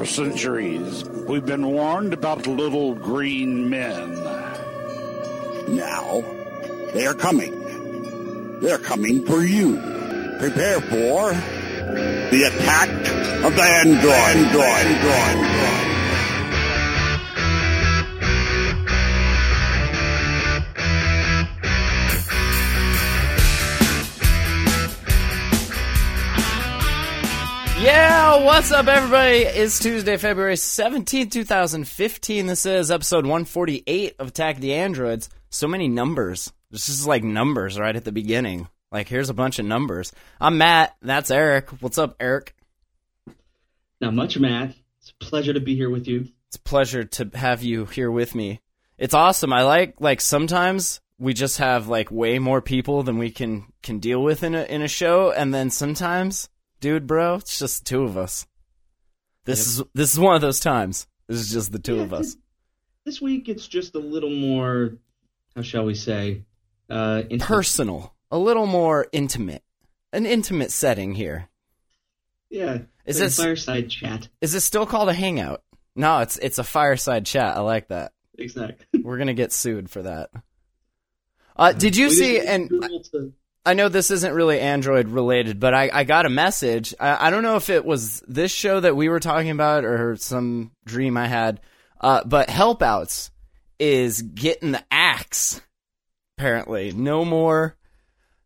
for centuries, we've been warned about little green men. Now, they are coming. They're coming for you. Prepare for the attack of the android. android. android. android. What's up, everybody? It's Tuesday, February 17th, 2015. This is episode 148 of Attack the Androids. So many numbers. This is like numbers right at the beginning. Like, here's a bunch of numbers. I'm Matt. That's Eric. What's up, Eric? Not much, Matt. It's a pleasure to be here with you. It's a pleasure to have you here with me. It's awesome. I like, like, sometimes we just have, like, way more people than we can, can deal with in a, in a show. And then sometimes dude, bro. It's just the two of us. This is this is one of those times. This is just the two Yeah, of us. This week it's just a little more, how shall we say, uh, intimate. Personal, a little more intimate, an intimate setting here. Yeah. Is this- fireside chat? Is this still called a hangout? No, it's it's a fireside chat. I like that. Exactly. We're gonna get sued for that. Uh, did you We see? And to- I know this isn't really Android related, but I, I got a message. I, I don't know if it was this show that we were talking about or some dream I had. Uh, but Helpouts is getting the axe. Apparently, no more,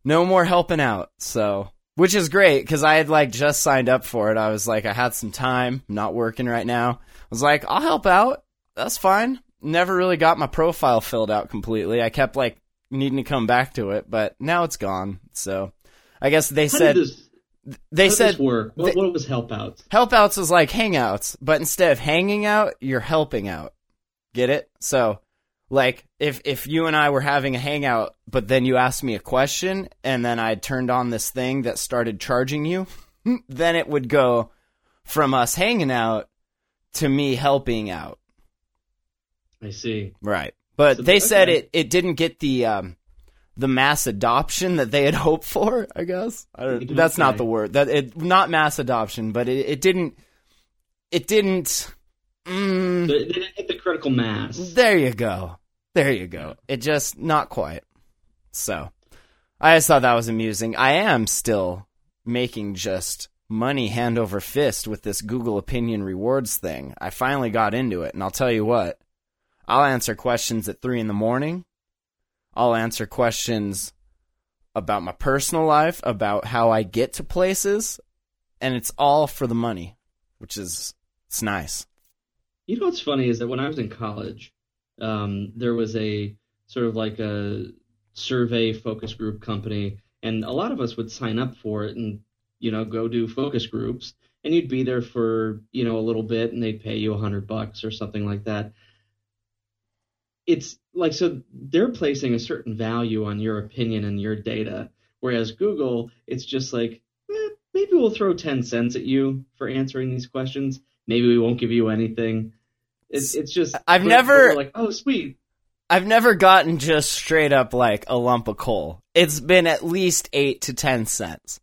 no more helping out. So, which is great because I had like just signed up for it. I was like, I had some time, I'm not working right now. I was like, I'll help out. That's fine. Never really got my profile filled out completely. I kept like needing to come back to it, but now it's gone. So I guess they How said this, they said work? What, they- what was help out? helpouts is like hangouts, but instead of hanging out, you're helping out. Get it? So like if if you and I were having a hangout, but then you asked me a question and then I turned on this thing that started charging you, then it would go from us hanging out to me helping out. I see. Right. But So- they said it, it didn't get the um the mass adoption that they had hoped for, I guess. I don't, that's not the word. That it not mass adoption, but it, it didn't it didn't mm, they didn't hit the critical mass. there you go. There you go. It just not quite. So, I just thought that was amusing. I am still making just money hand over fist with this Google Opinion Rewards thing. I finally got into it, and I'll tell you what. I'll answer questions at three in the morning. I'll answer questions about my personal life, about how I get to places, and it's all for the money, which is it's nice. You know what's funny is that when I was in college, um, there was a sort of like a survey focus group company, and a lot of us would sign up for it and you know go do focus groups, and you'd be there for you know a little bit, and they'd pay you a hundred bucks or something like that. It's like so they're placing a certain value on your opinion and your data, whereas Google, it's just like eh, maybe we'll throw ten cents at you for answering these questions. Maybe we won't give you anything. It's it's just I've never- we're like oh sweet I've never gotten just straight up like a lump of coal. It's been at least eight to ten cents.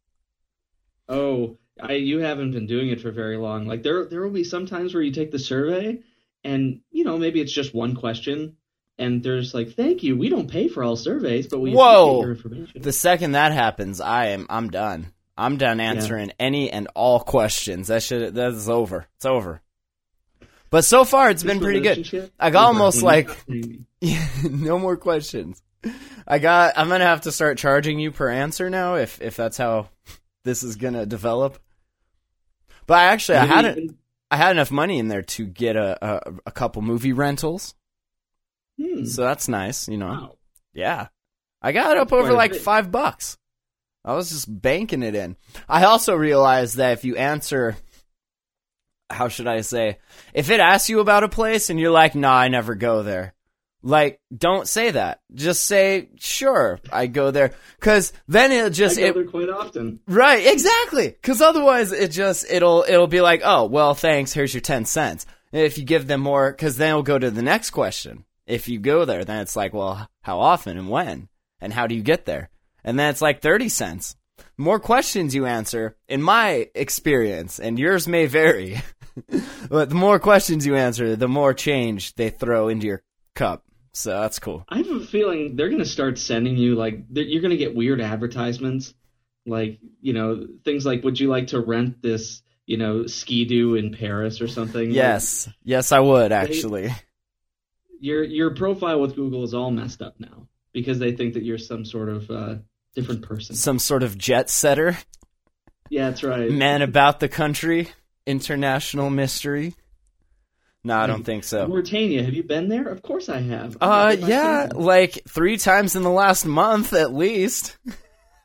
oh I you haven't been doing it for very long. Like there there will be some times where you take the survey and you know maybe it's just one question and there's like thank you we don't pay for all surveys but we Whoa. your information. The second that happens, I am I'm done. I'm done answering any and all questions. That should that's over. It's over. But so far, it's been pretty good. I got almost like no more questions. I got. I'm gonna have to start charging you per answer now if if that's how this is gonna develop. But I actually I had it. even- I had enough money in there to get a a, a couple movie rentals, Hmm. so that's nice. You know, Wow. yeah. I got it up over like five bucks. I was just banking it in. I also realized that if you answer, how should I say, if it asks you about a place and you're like, "Nah, I never go there," like don't say that. Just say, "Sure, I go there," because then it'll I just go it, quite often. Right, exactly. Because otherwise, it just it'll it'll be like, oh, well, thanks. Here's your ten cents. And if you give them more, because then it'll go to the next question. If you go there, then it's like, well, how often and when, and how do you get there? And then it's like thirty cents. More questions you answer, in my experience, and yours may vary. but the more questions you answer, the more change they throw into your cup. So that's cool. I have a feeling they're going to start sending you like you're going to get weird advertisements, like you know things like would you like to rent this you know Ski-Doo in Paris or something? Like, Yes, yes, I would actually. Your your profile with Google is all messed up now because they think that you're some sort of uh, different person. Some sort of jet setter, Yeah, that's right. man about the country, international mystery. No, I don't think so. Mauritania, have you been there? Of course I have. Uh, yeah, like three times in the last month at least.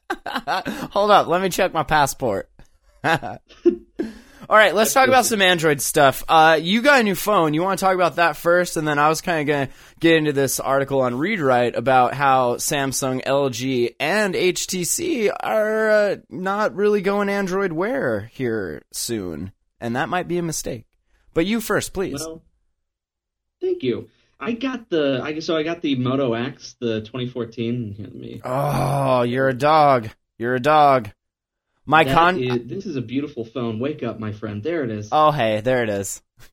Hold up, let me check my passport. All right, let's talk about some Android stuff. Uh, you got a new phone. You want to talk about that first, and then I was kind of going to get into this article on ReadWrite about how Samsung, LG, and HTC are uh, not really going Android Wear here soon, and that might be a mistake. But you first, please. Well, thank you. I got the I so I got the Moto X, the 2014. Here, let me. Oh, you're a dog. You're a dog. My That con. is- this is a beautiful phone. Wake up, my friend. There it is. oh, hey, there it is.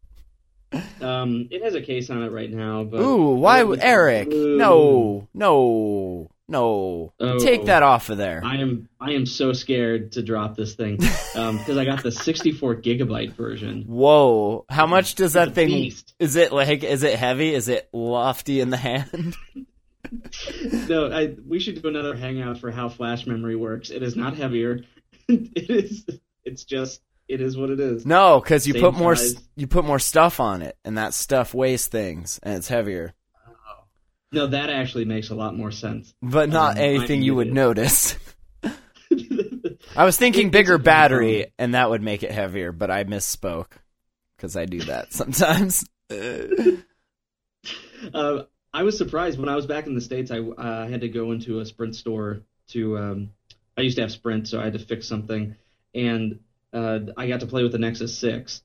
Um, it has a case on it right now, but Ooh, why. Eric? No, no, no. Oh. Take that off of there. I am I am so scared to drop this thing because I got the 64 gigabyte version. Whoa, how much does that thing? beast. Is it like? Is it heavy? Is it lofty in the hand? No, I we should do another hangout for how flash memory works. It is not heavier. it is. It's just. It is what it is. No, because you Same put more. size. You put more stuff on it, and that stuff weighs things, and it's heavier. No, that actually makes a lot more sense. But not Um, anything you would notice. I was thinking It- bigger battery, and that would make it heavier, but I misspoke because I do that sometimes. uh, I was surprised when I was back in the states. I uh, had to go into a Sprint store to. Um, I used to have Sprint, so I had to fix something, and uh, I got to play with the Nexus Six.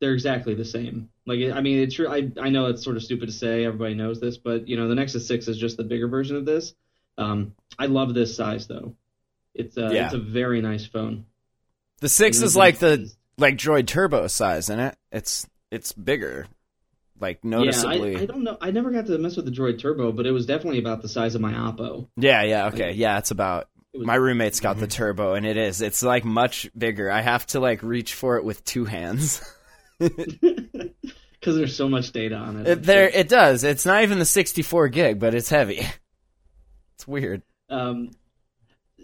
They're exactly the same. Like I mean, it's true. I I know it's sort of stupid to say. Everybody knows this, but you know, the Nexus Six is just the bigger version of this. Um, I love this size though. It's a Yeah. it's a very nice phone. the six is like the like Droid Turbo size, isn't it? It's it's bigger, like noticeably. Yeah, I, I don't know. I never got to mess with the Droid Turbo, but it was definitely about the size of my Oppo. Yeah, yeah, okay. Yeah, it's about my roommate's got the turbo and it is. It's like much bigger. I have to like reach for it with two hands. because there's so much data on it. It, there it does. It's not even the 64 gig, but it's heavy. It's weird. Um,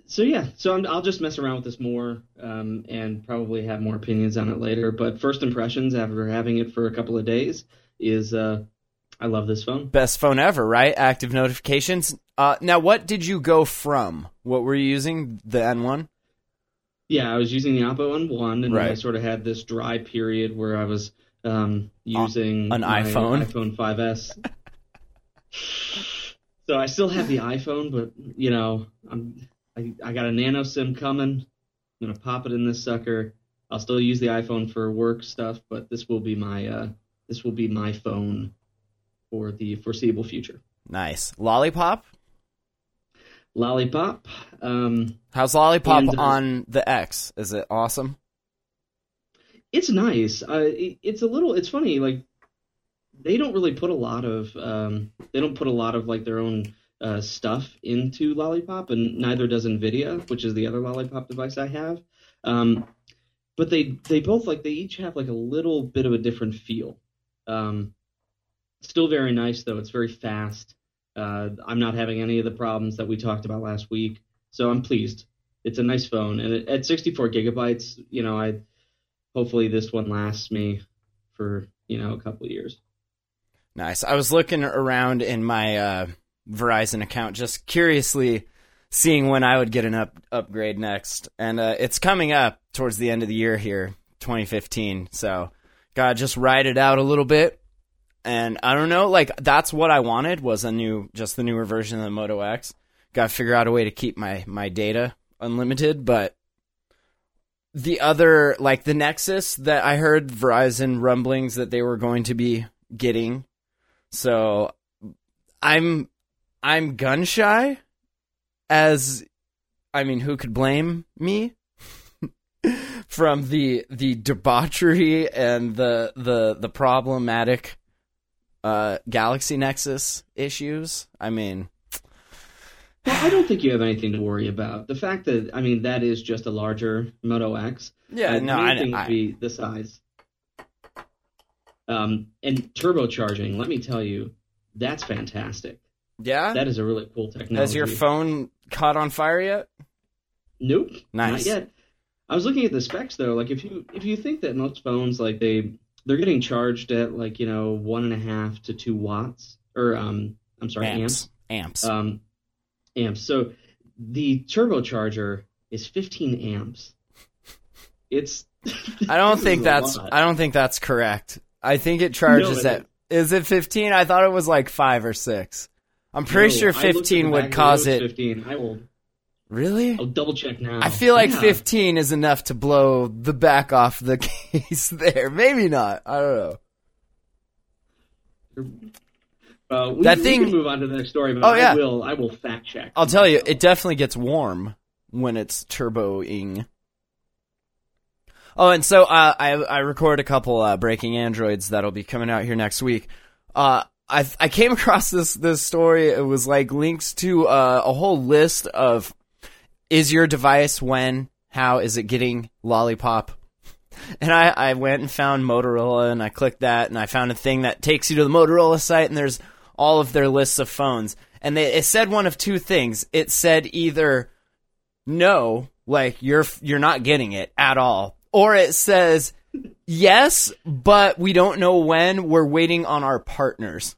so yeah, so I'm, I'll just mess around with this more um, and probably have more opinions on it later. But first impressions after having it for a couple of days is uh, I love this phone. Best phone ever, right? Active notifications. Uh now what did you go from? What were you using? The N1? Yeah, I was using the Oppo N1, and then I sort of had this dry period where I was um, using an iPhone? iPhone 5s. so I still have the iPhone, but you know, I'm I, I got a nano SIM coming. I'm gonna pop it in this sucker. I'll still use the iPhone for work stuff, but this will be my uh, this will be my phone for the foreseeable future. Nice. Lollipop? Lollipop. Um, How's Lollipop And, uh, on the X? Is it awesome? it's nice. Uh, it, it's a little. It's funny. Like they don't really put a lot of. Um, they don't put a lot of like their own uh, stuff into Lollipop, and neither does Nvidia, which is the other Lollipop device I have. Um, but they they both like they each have like a little bit of a different feel. Um, still very nice though. It's very fast. Uh, I'm not having any of the problems that we talked about last week, so I'm pleased. It's a nice phone, and at 64 gigabytes, you know, I hopefully this one lasts me for you know a couple years. Nice. I was looking around in my uh, Verizon account, just curiously seeing when I would get an up upgrade next, and uh, it's coming up towards the end of the year here, 2015. So, gotta just ride it out a little bit. And I don't know, like that's what I wanted was a new, just the newer version of the Moto X. Got to figure out a way to keep my my data unlimited, but the other, like the Nexus that I heard Verizon rumblings that they were going to be getting so I'm I'm gun shy as I mean who could blame me? from the the debauchery and the the the problematic uh, Galaxy Nexus issues. I mean, well, I don't think you have anything to worry about. The fact that I mean that is just a larger Moto X. yeah, Uh, no, I, I, be the size. Um, and turbocharging. Let me tell you, that's fantastic. yeah. That is a really cool technology. Has your phone caught on fire yet? Nope. Nice. Not yet. I was looking at the specs though. Like if you if you think that most phones like they they're getting charged at like you know one and a half to two watts or um I'm sorry amps Amps. Amps. um amps. So the turbocharger is 15 amps. It's I don't think that's lot. I don't think that's correct. I think it charges No, at is it 15? I thought it was like 5 or 6. I'm pretty No, sure I looked at the 15 would cause it 15. I will Really? I'll double check now. I feel like Yeah. 15 is enough to blow the back off the case there. Maybe not. I don't know. Uh, we, That we thing- can move on to the next story, but Oh, yeah. I will I will fact check. I'll tell you, it definitely gets warm when it's turboing. Oh, and so uh, I I record a couple uh, breaking androids that'll be coming out here next week. Uh, I I came across this this story. It was like links to uh, a whole list of is your device when how is it getting lollipop. And I, I went and found Motorola and I clicked that and I found a thing that takes you to the Motorola site and there's all of their lists of phones. And they, it said one of two things. It said either no, like you're you're not getting it at all, or it says yes, but we don't know when. We're waiting on our partners.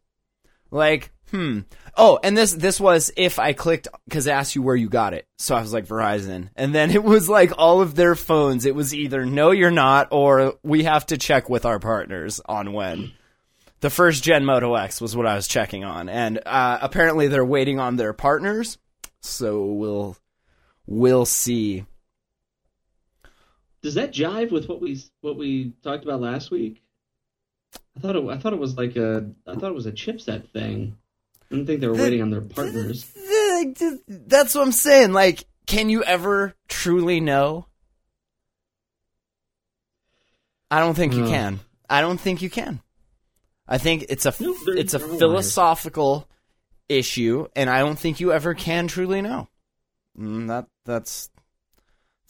Like, hmm. Oh, and this this was if I clicked because it asked you where you got it. So I was like Verizon, and then it was like all of their phones. It was either no, you're not, or we have to check with our partners on when. The first gen Moto X was what I was checking on, and uh, apparently they're waiting on their partners. So we'll we'll see. Does that jive with what we what we talked about last week? I thought it I thought it was like a I thought it was a chipset thing. I didn't think they were waiting on their partners. That's what I'm saying. Like, can you ever truly know? I don't think you can. I don't think you can. I think it's a it's a philosophical issue, and I don't think you ever can truly know. Mm, that that's.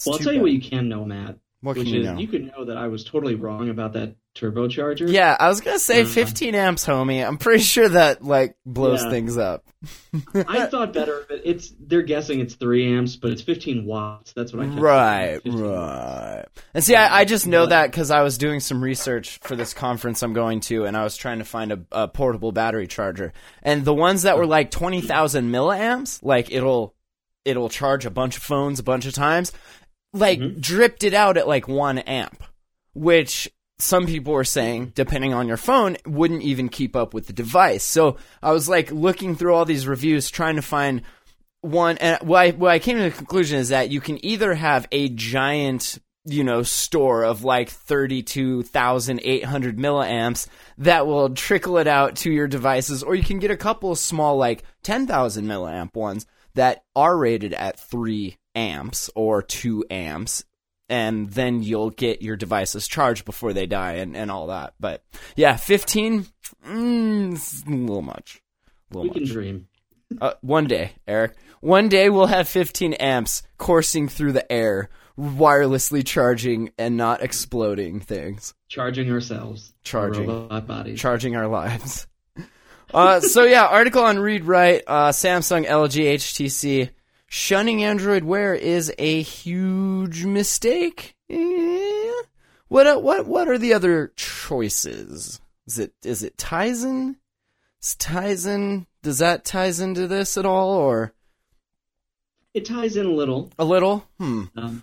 Well, I'll tell you what you can know, Matt. What which can you is know? you can know that I was totally wrong about that turbocharger. Yeah, I was gonna say Uh, 15 amps, homie. I'm pretty sure that like blows Yeah. things up. I thought better of it. It's they're guessing it's three amps, but it's 15 watts. That's what I kept Right, thinking, 15 watts. right. And see, I, I just know that because I was doing some research for this conference I'm going to, and I was trying to find a, a portable battery charger. And the ones that were like twenty thousand milliamps, like it'll it'll charge a bunch of phones a bunch of times, like Mm-hmm. dripped it out at like one amp, which some people were saying, depending on your phone, wouldn't even keep up with the device. So I was like looking through all these reviews, trying to find one. And what I, what I came to the conclusion is that you can either have a giant, you know, store of like 32,800 milliamps that will trickle it out to your devices, or you can get a couple of small, like 10,000 milliamp ones that are rated at 3 amps or 2 amps and then you'll get your devices charged before they die and, and all that. But yeah, 15, mm, a little much. A We little can dream. Uh, one day, Eric. One day we'll have 15 amps coursing through the air, wirelessly charging and not exploding things, Charging ourselves. Charging. robot bodies. charging our lives. Uh, so yeah, article on Read Write, uh, Samsung, LG, HTC. Shunning Android Wear is a huge mistake. Eh. What uh, what what are the other choices? Is it is it Tizen? Is Tizen does that ties into this at all or it ties in a little. a little? Hmm. Um,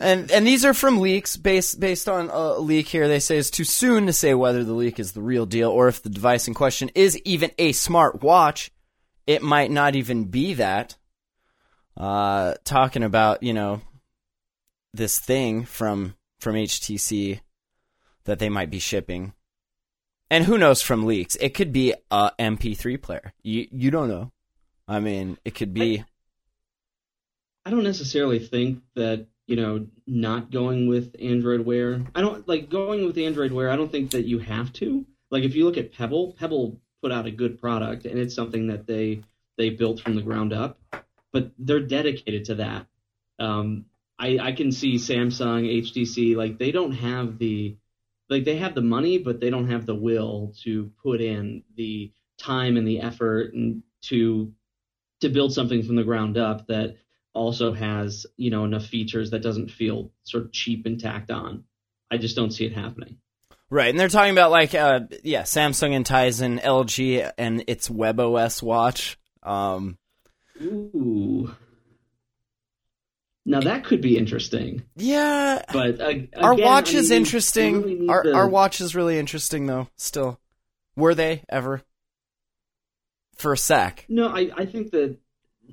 And and these are from leaks based based on a leak here. They say it's too soon to say whether the leak is the real deal or if the device in question is even a smart watch. It might not even be that. Uh, talking about you know this thing from from HTC that they might be shipping, and who knows from leaks? It could be a MP3 player. You you don't know. I mean, it could be. I don't necessarily think that you know, not going with Android Wear. I don't like going with Android Wear. I don't think that you have to. Like if you look at Pebble, Pebble put out a good product, and it's something that they they built from the ground up. But they're dedicated to that. Um, I I can see Samsung, HTC, like they don't have the like they have the money, but they don't have the will to put in the time and the effort and to to build something from the ground up that also has you know enough features that doesn't feel sort of cheap and tacked on. I just don't see it happening. Right, and they're talking about like uh yeah, Samsung and Tizen, LG and its WebOS watch. Um Ooh. Now that could be interesting. Yeah. But uh, our watch I is interesting. really our the- our watch is really interesting though, still. Were they ever? For a sec. No, I, I think that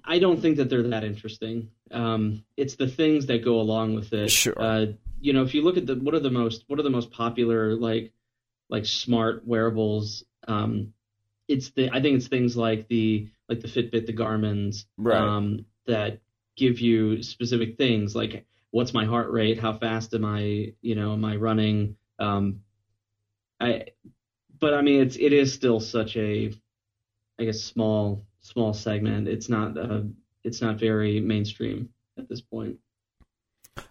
I don't think that they're that interesting. Um, it's the things that go along with it. Sure. Uh, you know, if you look at the what are the most what are the most popular like like smart wearables, um, it's the I think it's things like the like the Fitbit, the Garmin's, Right. um, that give you specific things like what's my heart rate, how fast am I, you know, am I running? Um, I, but I mean, it's it is still such a I guess small small segment. It's not uh, it's not very mainstream at this point.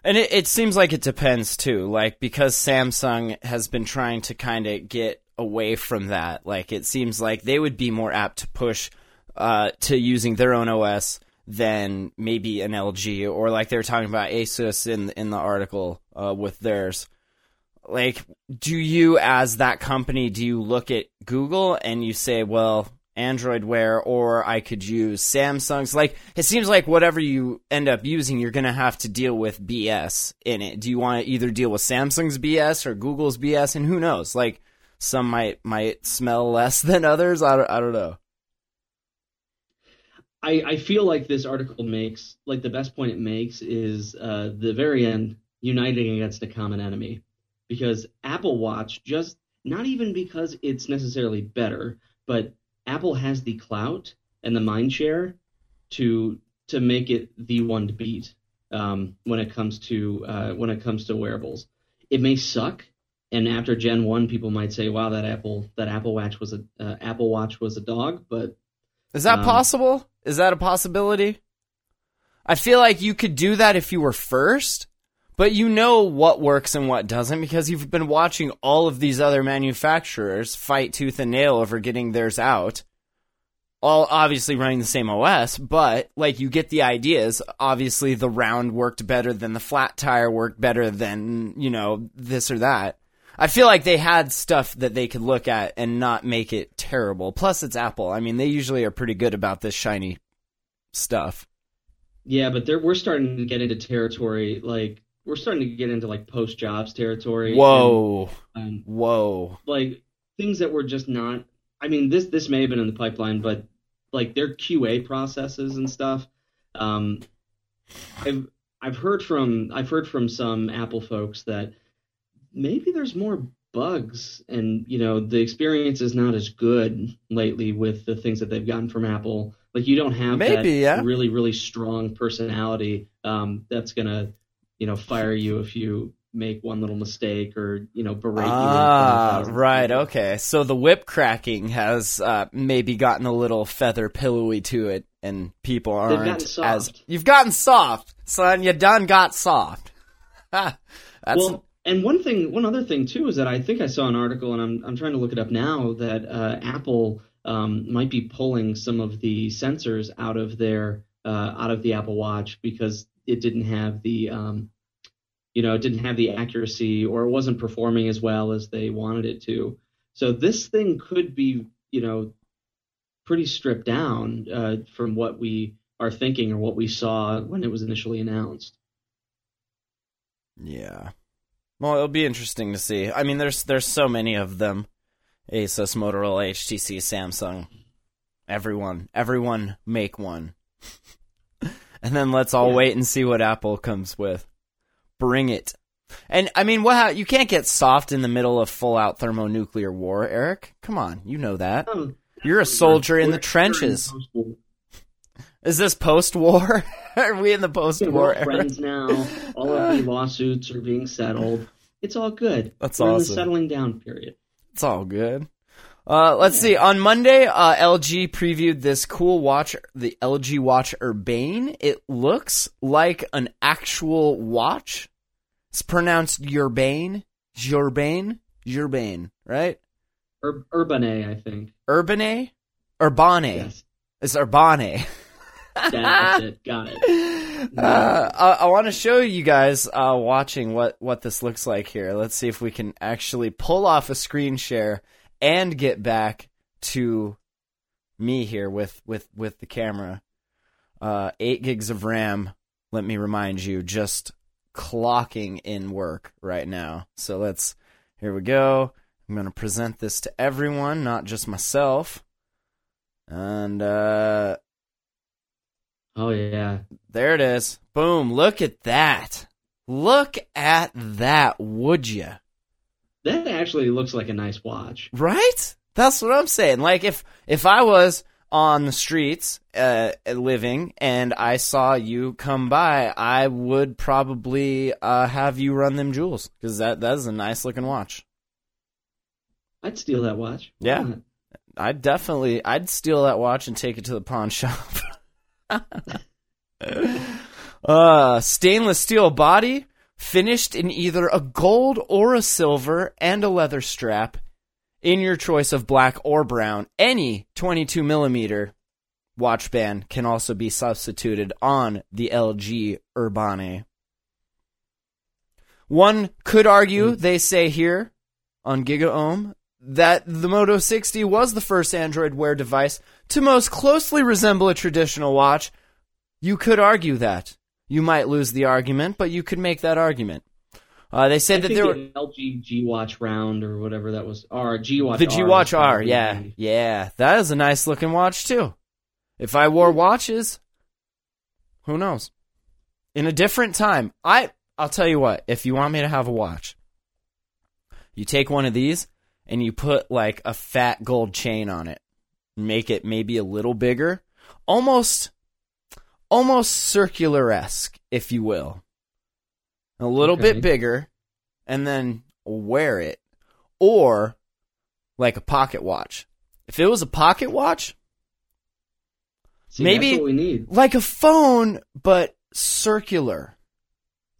And it, it seems like it depends too, like because Samsung has been trying to kind of get away from that. Like it seems like they would be more apt to push uh, to using their own OS than maybe an LG or like they were talking about Asus in in the article uh, with theirs. Like, do you as that company do you look at Google and you say, well, Android Wear, or I could use Samsung's. Like, it seems like whatever you end up using, you're to have to deal with BS in it. Do you want to either deal with Samsung's BS or Google's BS? And who knows? Like, some might might smell less than others. I don't, I don't know. I, I feel like this article makes like the best point it makes is uh, the very end uniting against a common enemy because Apple Watch just not even because it's necessarily better, but Apple has the clout and the mind share to to make it the one to beat um, when it comes to uh, when it comes to wearables. It may suck, and after Gen One, people might say, "Wow, that Apple that Apple Watch was a uh, Apple Watch was a dog," but Is that Um, possible? Is that a possibility? I feel like you could do that if you were first, but you know what works and what doesn't because you've been watching all of these other manufacturers fight tooth and nail over getting theirs out. All obviously running the same OS, but like you get the ideas. Obviously, the round worked better than the flat tire worked better than, you know, this or that. I feel like they had stuff that they could look at and not make it terrible. Plus, it's Apple. I mean, they usually are pretty good about this shiny stuff. Yeah, but we're starting to get into territory like we're starting to get into like post jobs territory. Whoa, and, um, whoa. like things that were just not. I mean, this this may have been in the pipeline, but like their QA processes and stuff. Um, I've I've heard from I've heard from some Apple folks that maybe there's more bugs and you know the experience is not as good lately with the things that they've gotten from Apple. Like you don't have Maybe, that yeah. really really strong personality um, that's gonna you know fire you if you make one little mistake or you know berate you. front of Ah, right. Okay. So the whip cracking has uh, maybe gotten a little feather pillowy to it, and people aren't as you've gotten soft, son. You done got soft. Ha. That's well, and one thing, one other thing too, is that I think I saw an article, and I'm I'm trying to look it up now, that uh, Apple um, might be pulling some of the sensors out of their uh, out of the Apple Watch because it didn't have the um, you know it didn't have the accuracy or it wasn't performing as well as they wanted it to. So this thing could be you know pretty stripped down uh, from what we are thinking or what we saw when it was initially announced. Yeah. Well, it'll be interesting to see. I mean, there's there's so many of them: Asus, Motorola, HTC, Samsung. Everyone, everyone, make one, and then let's all Yeah. wait and see what Apple comes with. Bring it. And I mean, what? How, you can't get soft in the middle of full out thermonuclear war, Eric. Come on, you know that. Oh, You're a soldier in the trenches. post-war. Is this post-war? are we in the post-war all era? friends now. All of the lawsuits are being settled. It's all good. That's We're in the settling down period. It's all good. Uh, let's see. On Monday, uh, LG previewed this cool watch, the LG Watch Urbane. It looks like an actual watch. It's pronounced Urbane, Urbane, Urbane, right? Ur- Urbane, I think. Urbane, Urbane. Yes, It's Urbane. that's it. Got it. Uh, I, I want to show you guys uh, watching what what this looks like here. Let's see if we can actually pull off a screen share and get back to me here with with with the camera. Uh, eight gigs of RAM. Let me remind you, just clocking in work right now. So let's. Here we go. I'm gonna present this to everyone, not just myself. And uh, Oh yeah. there it is. Boom. Look at that. Look at that, would you? That actually looks like a nice watch. Right? That's what I'm saying. Like if if I was on the streets uh living and I saw you come by, I would probably uh have you run them jewels cuz that that is a nice looking watch. I'd steal that watch. Yeah. I'd definitely I'd steal that watch and take it to the pawn shop. uh stainless steel body finished in either a gold or a silver and a leather strap in your choice of black or brown. Any 22 millimeter watch band can also be substituted on the LG Urbane. One could argue, they say here on GigaOM, that the Moto 60 was the first Android Wear device to most closely resemble a traditional watch. You could argue that. You might lose the argument, but you could make that argument. Uh, they I said that think there were the LG G Watch round or whatever that was. R G Watch. the G Watch R. Yeah, yeah, that is a nice looking watch too. If I wore watches, who knows? In a different time, I I'll tell you what. If you want me to have a watch, you take one of these and you put like a fat gold chain on it, make it maybe a little bigger, almost almost circular esque, if you will. A little Okay. bit bigger, and then wear it. Or like a pocket watch. If it was a pocket watch, See, Maybe- we need. like a phone, but circular.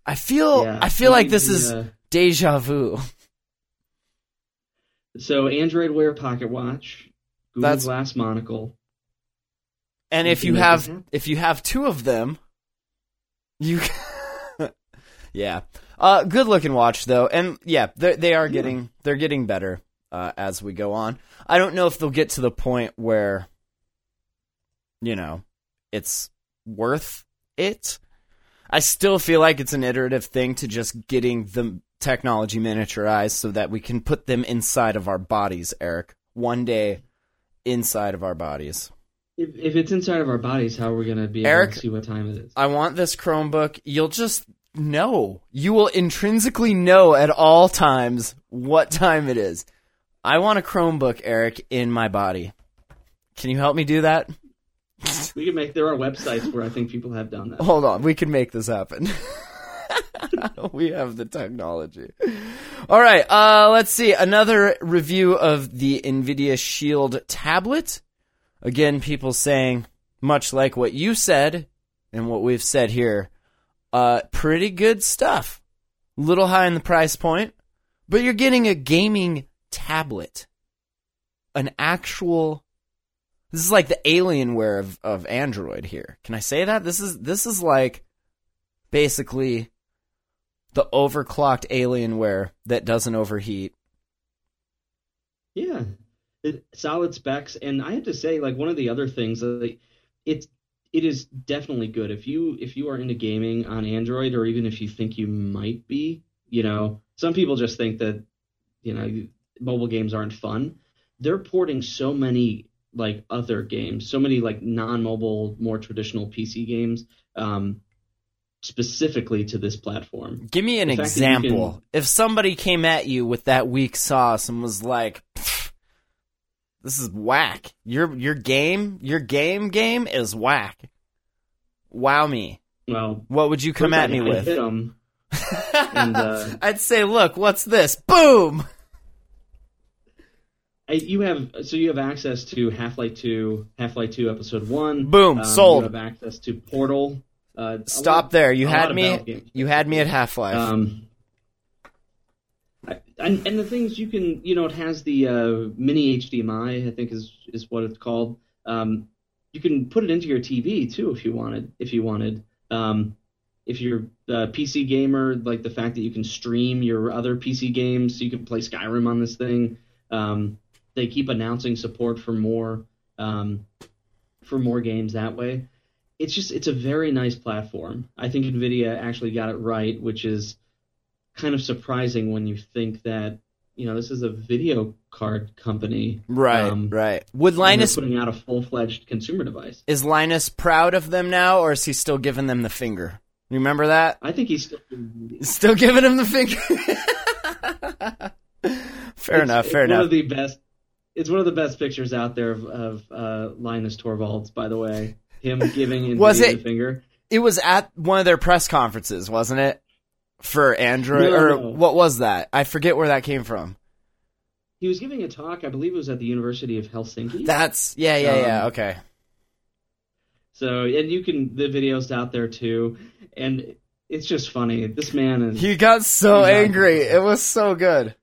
I feel Yeah, I feel like this is uh, deja vu. So Android Wear pocket watch, Google That's- Glass monocle. And if you have if you have two of them, you Yeah. Uh good looking watch though. And yeah, they they are getting they're getting better uh as we go on. I don't know if they'll get to the point where you know, it's worth it. I still feel like it's an iterative thing to just getting the technology miniaturized so that we can put them inside of our bodies, Eric. One day inside of our bodies. If, if it's inside of our bodies, how are we going to be able Eric- to see what time it is? I want this Chromebook. You'll just know. You will intrinsically know at all times what time it is. I want a Chromebook, Eric, in my body. Can you help me do that? We can make there are websites where I think people have done that. Hold on, we can make this happen. we have the technology. All right, uh, let's see. Another review of the NVIDIA Shield tablet. Again, people saying, much like what you said and what we've said here, uh, pretty good stuff. Little high in the price point, but you're getting a gaming tablet. An actual this is like the Alienware of, of Android here. Can I say that? This is this is like basically the overclocked Alienware that doesn't overheat. Yeah, it, solid specs, and I have to say, like one of the other things, like, it's it is definitely good if you if you are into gaming on Android, or even if you think you might be. You know, some people just think that you know mobile games aren't fun. They're porting so many like other games, so many like non-mobile, more traditional PC games, um, specifically to this platform. Give me an The fact that you example. can- If somebody came at you with that weak sauce and was like, "This is whack. Your your game, your game game is whack." wow me. Well, What would you come at me I'd with? And uh, I'd say, look, what's this? Boom! I, you have so you have access to Half Life Two, Half Life Two Episode One. Boom, Um, sold. You have access to Portal. Uh, Stop lot- there. You had me. You had me at Half Life. Um, and, and the things you can, you know, it has the uh, mini HDMI, I think is is what it's called. Um, you can put it into your TV too if you wanted. If you wanted, um, if you're a PC gamer, like the fact that you can stream your other PC games, so you can play Skyrim on this thing. Um, they keep announcing support for more um, for more games that way. It's just it's a very nice platform. I think Nvidia actually got it right, which is kind of surprising when you think that you know this is a video card company. right, um, right. Would Linus putting out a full fledged consumer device. is Linus proud of them now, or is he still giving them the finger? Remember that? I think he's still. Still giving him the finger. fair It's- enough. it's Fair one enough. of the best. It's one of the best pictures out there of, of uh, Linus Torvalds. By the way, him giving Was it- the finger. It was at one of their press conferences, wasn't it? For Android, No, or no. what was that? I forget where that came from. He was giving a talk. I believe it was at the University of Helsinki. That's yeah, yeah, yeah. Um, Okay. So, and you can the videos out there too, and it's just funny. This man is. He got so angry. It was so good.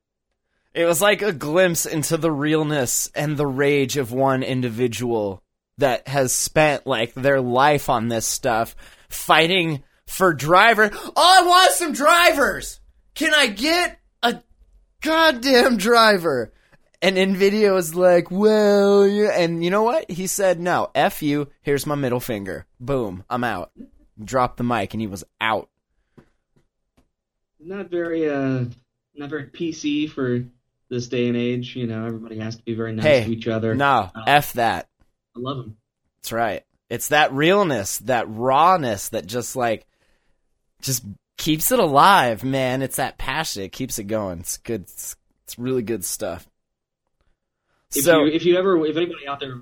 It was like a glimpse into the realness and the rage of one individual that has spent like their life on this stuff, fighting for driver. Oh, I want some drivers. Can I get a goddamn driver? And Nvidia was like, well, yeah. and you know what? He said, no, F you. Here's my middle finger. Boom. I'm out. Dropped the mic and he was out. not very uh not very PC for this day and age. You know, everybody has to be very nice Hey, to each other. No, Uh, F that. I love them. That's right. It's that realness, that rawness that just like just keeps it alive, man. It's that passion. It keeps it going. It's good. It's, it's really good stuff. If so you if you ever if anybody out there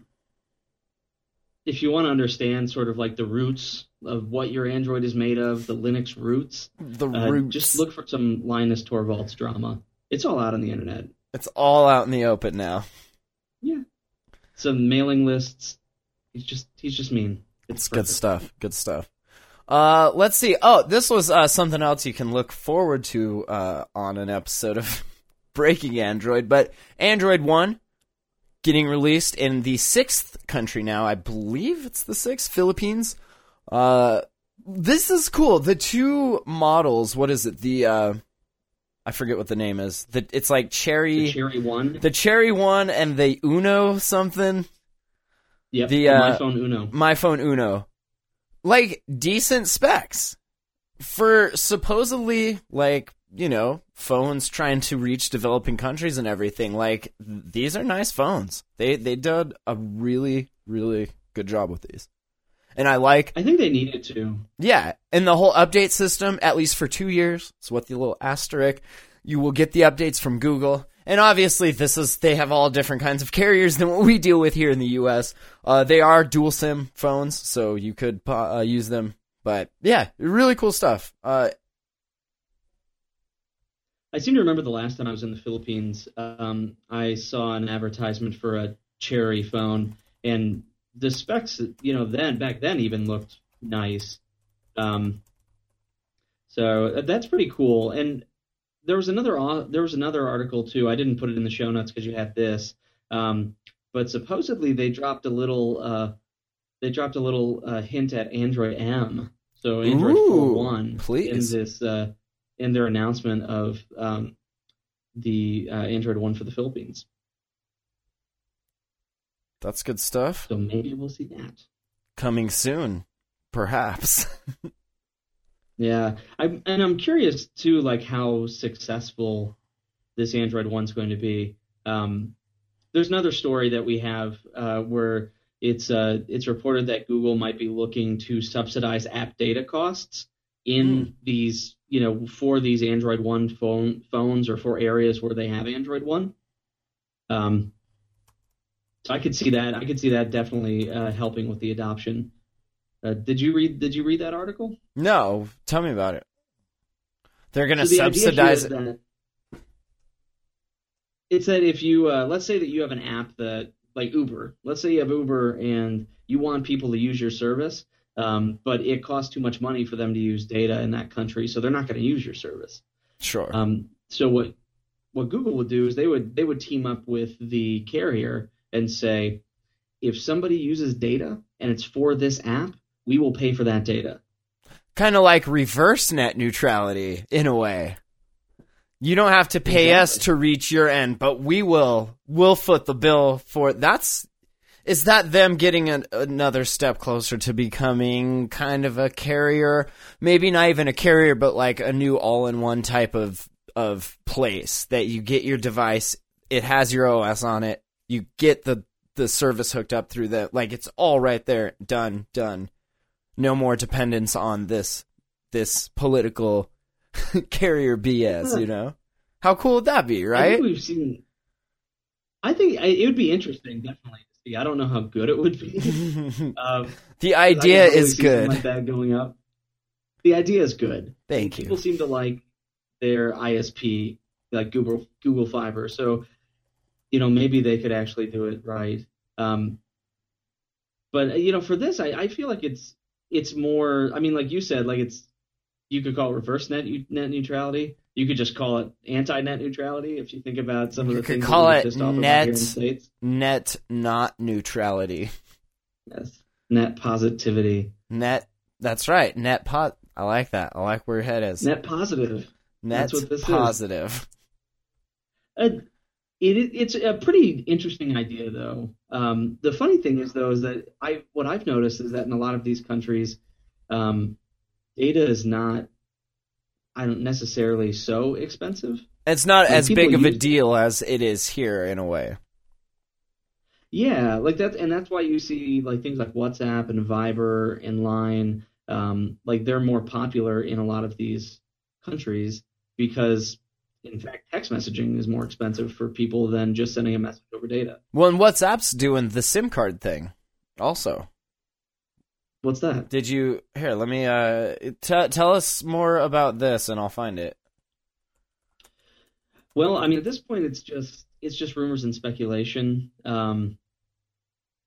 if you want to understand sort of like the roots of what your Android is made of, the Linux roots, the uh, roots, just look for some Linus Torvalds drama. It's all out on the internet. it's all out in the open now. Some mailing lists. He's just he's just mean. It's good stuff. Good stuff. Uh, let's see. Oh, this was uh, something else you can look forward to uh, on an episode of Breaking Android. But Android One getting released in the sixth country now. I believe it's the sixth, Philippines. Uh, this is cool. The two models. What is it? The uh, I forget what the name is. The it's like cherry, The Cherry One. the cherry one, and the Uno something. Yeah, the, uh, MyPhone Uno. MyPhone Uno. Like decent specs for supposedly like, you know, phones trying to reach developing countries and everything. Like these are nice phones. They they did a really really good job with these. And I like I think they needed to. yeah, and the whole update system, at least for two years, is what the little asterisk. You will get the updates from Google, and obviously, this is they have all different kinds of carriers than what we deal with here in the U.S. Uh, they are dual SIM phones, so you could uh, use them. But yeah, really cool stuff. Uh, I seem to remember the last time I was in the Philippines, um, I saw an advertisement for a Cherry phone, and the specs, you know, then back then even looked nice. Um, so that's pretty cool. And there was another there was another article too. I didn't put it in the show notes because you had this, um, but supposedly they dropped a little uh, they dropped a little uh, hint at Android M. So Android Ooh, 4.1 please. in this uh, in their announcement of um, the uh, Android One for the Philippines. That's good stuff. So maybe we'll see that. Coming soon, perhaps. Yeah, I'm, and I'm curious too, like how successful this Android One's going to be. Um, there's another story that we have uh, where it's uh, it's reported that Google might be looking to subsidize app data costs in these, you know, for these Android One phone phones or for areas where they have Android One. Um, so I could see that. I could see that definitely uh, helping with the adoption. Uh, did you read Did you read that article? No, tell me about it. They're gonna So the subsidize it. It's that if you uh, let's say that you have an app that like Uber, let's say you have Uber and you want people to use your service, um, but it costs too much money for them to use data in that country, so they're not going to use your service. Sure. Um, so what what Google would do is they would they would team up with the carrier and say, if somebody uses data and it's for this app, we will pay for that data. kind of like reverse net neutrality in a way. You don't have to pay us to reach your end, but we will. We'll foot the bill for that's. Is that them getting an, another step closer to becoming kind of a carrier? Maybe not even a carrier, but like a new all-in-one type of of place that you get your device. It has your OS on it. You get the the service hooked up through that. Like it's all right there. Done. Done no more dependence on this this political carrier BS, you know? How cool would that be, I right? think we've seen. I think I, it would be interesting, definitely to see. I don't know how good it would be. Um, the idea is good. Like that going up. The idea is good. Thank People you. People seem to like their ISP, like Google Google Fiber. So, you know, maybe they could actually do it right. Um, but uh, you know, for this, I, I feel like it's it's more. I mean, like you said, like it's you could call it reverse net net neutrality. You could just call it anti net neutrality if you think about some of You the could things call it net- here in the states. Net not neutrality. Yes, net positivity, Net that's right. Net pot I like that. I like where your head is. net positive. Net that's what this is. positive. Uh, it, it's a pretty interesting idea, though. Um, the funny thing is, though, is that I what I've noticed is that in a lot of these countries, um, data is not, I don't necessarily so expensive. It's not Like, as big of a deal as it is here in a way. Yeah, like that, and that's why you see like things like WhatsApp and Viber and Line, um, like they're more popular in a lot of these countries because, in fact, text messaging is more expensive for people than just sending a message over data. Well, and WhatsApp's doing the SIM card thing also. What's that? Did you here? Let me uh t- tell us more about this, and I'll find it. Well, I mean, at this point, it's just it's just rumors and speculation. Um,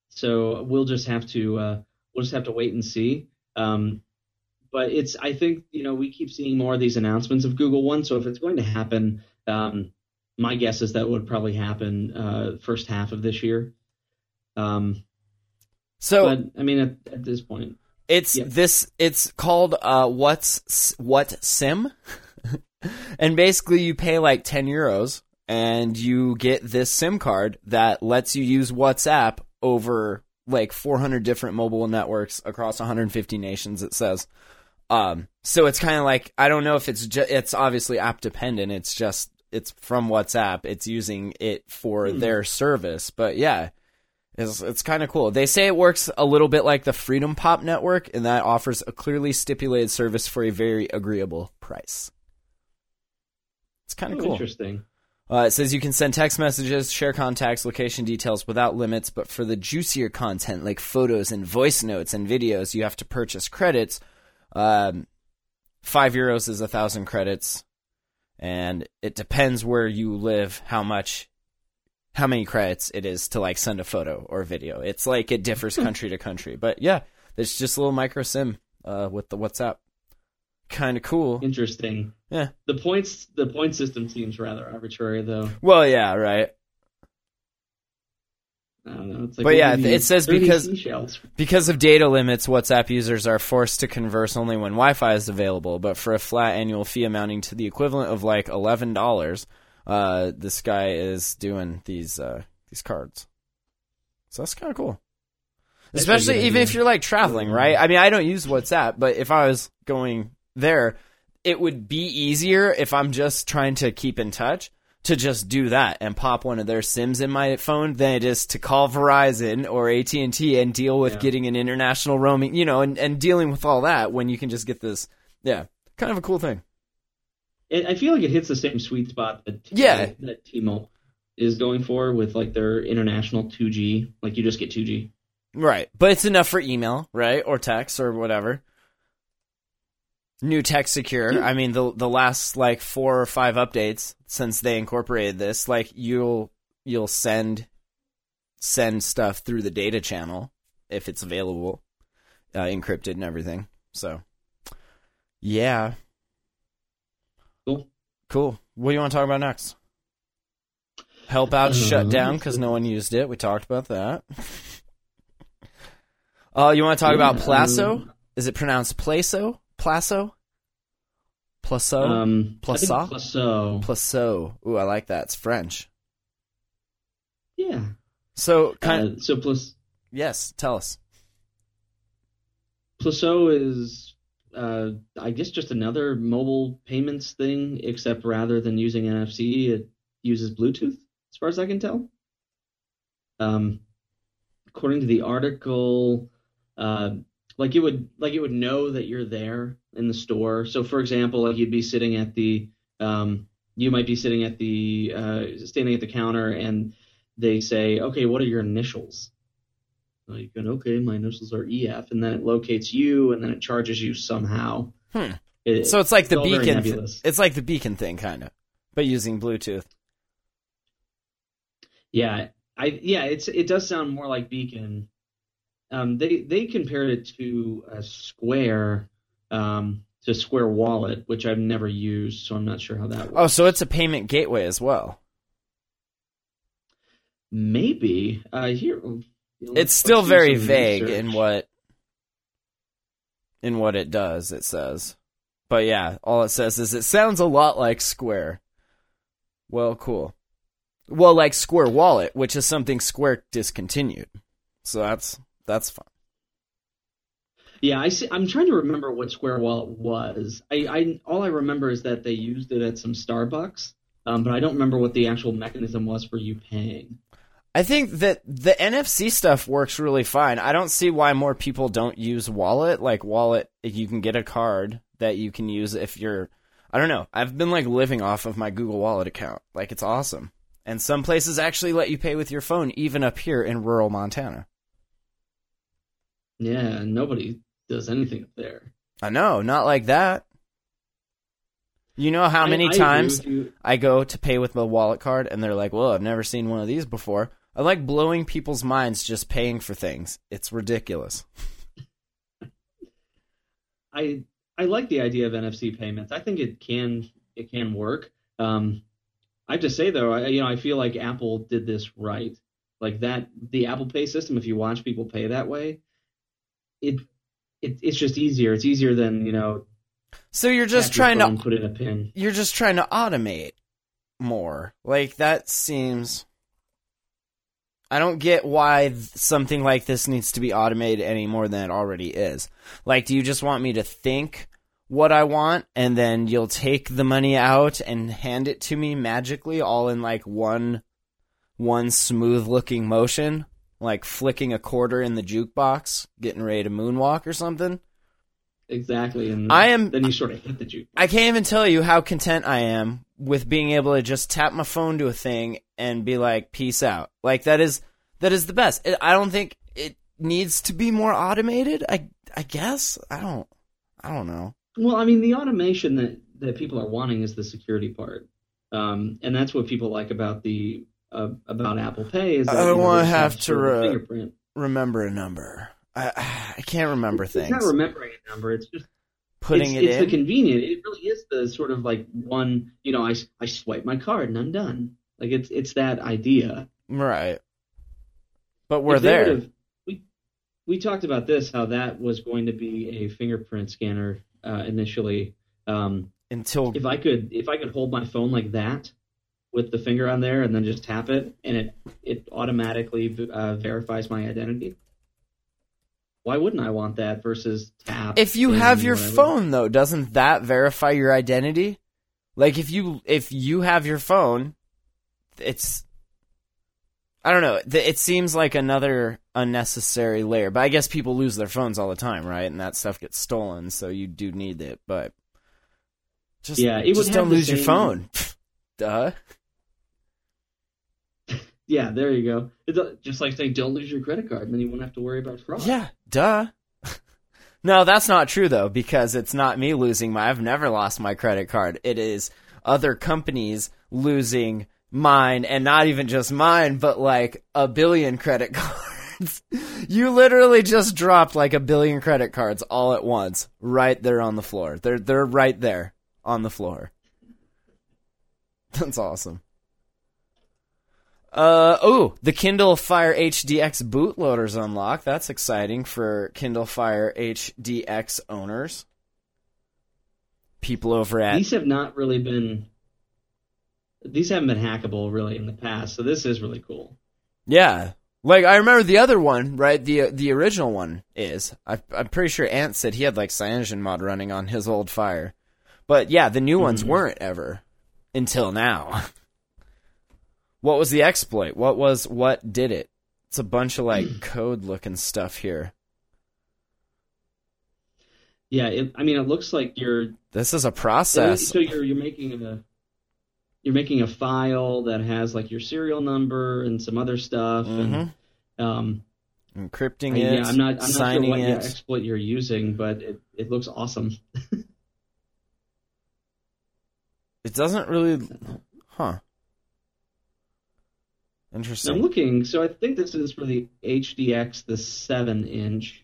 so we'll just have to uh, we'll just have to wait and see. Um, but it's I think you know we keep seeing more of these announcements of Google One. So if it's going to happen, um, my guess is that would probably happen uh, first half of this year. Um, So but I mean, at, at this point, it's yeah. this. It's called uh what's WhatSim, and basically you pay like ten euros and you get this SIM card that lets you use WhatsApp over like 400 different mobile networks across 150 nations. It says. Um, so it's kind of like I don't know if it's ju- it's obviously app dependent. It's just it's from WhatsApp. It's using it for Hmm. their service, but yeah, it's it's kind of cool. They say it works a little bit like the FreedomPop network, and that offers a clearly stipulated service for a very agreeable price. It's kind of oh, cool. interesting. Uh, it says you can send text messages, share contacts, location details without limits, but for the juicier content like photos and voice notes and videos, you have to purchase credits. Um, five euros is a thousand credits, and it depends where you live how much, how many credits it is to like send a photo or video. It's like it differs country to country, but yeah, it's just a little micro sim uh, with the WhatsApp. Kind of cool. Interesting. Yeah. The points the point system seems rather arbitrary, though. Well, yeah, right. I don't know. Like But yeah, what do you- it says because- seashells. Because of data limits, WhatsApp users are forced to converse only when Wi Fi is available, but for a flat annual fee amounting to the equivalent of like $11, uh, this guy is doing these uh, these cards. So that's kind of cool. That's Especially even idea. if you're like traveling, right? I mean, I don't use WhatsApp, but if I was going there, it would be easier if I'm just trying to keep in touch to just do that and pop one of their sims in my phone than it is to call Verizon or AT&T and deal with Yeah. getting an international roaming, you know, and, and dealing with all that when you can just get this. Yeah. Kind of a cool thing. I feel like it hits the same sweet spot that Yeah. that T-Mobile is going for with like their international 2G. Like you just get 2G. Right. But it's enough for email, right? Or text or whatever. New TextSecure. I mean the the last like four or five updates since they incorporated this, like you'll you'll send send stuff through the data channel if it's available, uh, encrypted and everything. So, yeah, Cool. cool. What do you want to talk about next? Helpouts shut Uh, down because no one used it. We talked about that. Oh, you want to talk about Yeah, Plaso? Is it pronounced Plaso? Plaso? Plaso? Um, Placeau? Placeau. Plaso. Ooh, I like that. It's French. Yeah. So, kind Uh, so Plas- yes, tell us. Placeau is, uh, I guess, just another mobile payments thing, except rather than using NFC, it uses Bluetooth, as far as I can tell. Um, according to the article, uh, like it would like it would know that you're there in the store. So, for example, like you'd be sitting at the, um, you might be sitting at the, uh, standing at the counter, and they say, "Okay, what are your initials?" Like, okay, my initials are EF, and then it locates you, and then it charges you somehow. Hmm. It- So it's like the beacon. it's like the beacon thing, kind of, but using Bluetooth. Yeah, I yeah, it's it does sound more like Beacon. Um, they they compared it to a Square, um, to Square Wallet, which I've never used, so I'm not sure how that works. Oh, so it's a payment gateway as well. Maybe uh, here. you know, It's still very vague research. in what in what it does. It says, but yeah, all it says is it sounds a lot like Square. Well, cool. Well, like Square Wallet, which is something Square discontinued. So that's that's fine. Yeah, I see. I'm trying to remember what Square Wallet was. I, I all I remember is that they used it at some Starbucks, um, but I don't remember what the actual mechanism was for you paying. I think that the NFC stuff works really fine. I don't see why more people don't use Wallet. Like Wallet, you can get a card that you can use if you're. I don't know. I've been like living off of my Google Wallet account. Like it's awesome. And some places actually let you pay with your phone, even up here in rural Montana. Yeah, nobody does anything up there. I know, not like that. You know how many I agree times. I go to pay with my wallet card and they're like, well, I've never seen one of these before. I like blowing people's minds just paying for things. It's ridiculous. I I like the idea of NFC payments. I think it can it can work. Um, I have to say though, I, you know, I feel like Apple did this right. Like that, the Apple Pay system. If you watch people pay that way, it, it it's just easier. It's easier than you know. So you're just trying to put in a pin. you're just trying to automate more. Like that seems I don't get why th- something like this needs to be automated any more than it already is. Like do you just want me to think what I want and then you'll take the money out and hand it to me magically all in like one one smooth looking motion, like flicking a quarter in the jukebox, getting ready to moonwalk or something? Exactly, and I am- Then you sort of hit the juke. I can't even tell you how content I am with being able to just tap my phone to a thing and be like, "Peace out." Like that is that is the best. I- I don't think it needs to be more automated. I I guess I don't I don't know. Well, I mean, the automation that, that people are wanting is the security part, um, and that's what people like about the uh, about Apple Pay. Is that, I don't know, wanna have to, uh, fingerprint. Remember a number. I I can't remember It's things. not remembering a number. It's just Putting it's, it it's in. the convenient. It really is the sort of like one. You know, I I swipe my card and I'm done. Like it's it's that idea. right. But we're there. We we talked about this how that was going to be a fingerprint scanner uh, initially. Um, Until if I could if I could hold my phone like that with the finger on there and then just tap it and it it automatically uh, verifies my identity. Why wouldn't I want that versus tap? if you have your whatever? phone though, doesn't that verify your identity? Like if you if you have your phone, it's I don't know. It seems like another unnecessary layer, but I guess people lose their phones all the time, right? And that stuff gets stolen, so you do need it. But just Yeah, it just don't lose your phone. Duh. Yeah, there you go. It's just like saying don't lose your credit card, and then you won't have to worry about fraud. Yeah, duh. no, that's not true though, because it's not me losing my. I've never lost my credit card. It is other companies losing mine, and not even just mine, but like a billion credit cards. you literally just dropped like a billion credit cards all at once, right there on the floor. They're they're right there on the floor. That's awesome. Uh oh, the Kindle Fire HDX bootloader's unlocked. That's exciting for Kindle Fire HDX owners. People over at These have not really been. These haven't been hackable really in the past, so this is really cool. Yeah. Like I remember the other one, right? The the original one is. I I'm pretty sure Ant said he had like CyanogenMod running on his old Fire. But yeah, the new ones weren't ever until now. what was the exploit? What was what did it? It's a bunch of like code looking stuff here. Yeah, it, I mean, it looks like you're This is a process. So you're you're making a you're making a file that has like your serial number and some other stuff, and um, Encrypting I- it, yeah, I'm not I'm not sure what it. exploit you're using, but it it looks awesome. It doesn't really, huh? I'm looking, so I think this is for the HDX, the seven inch.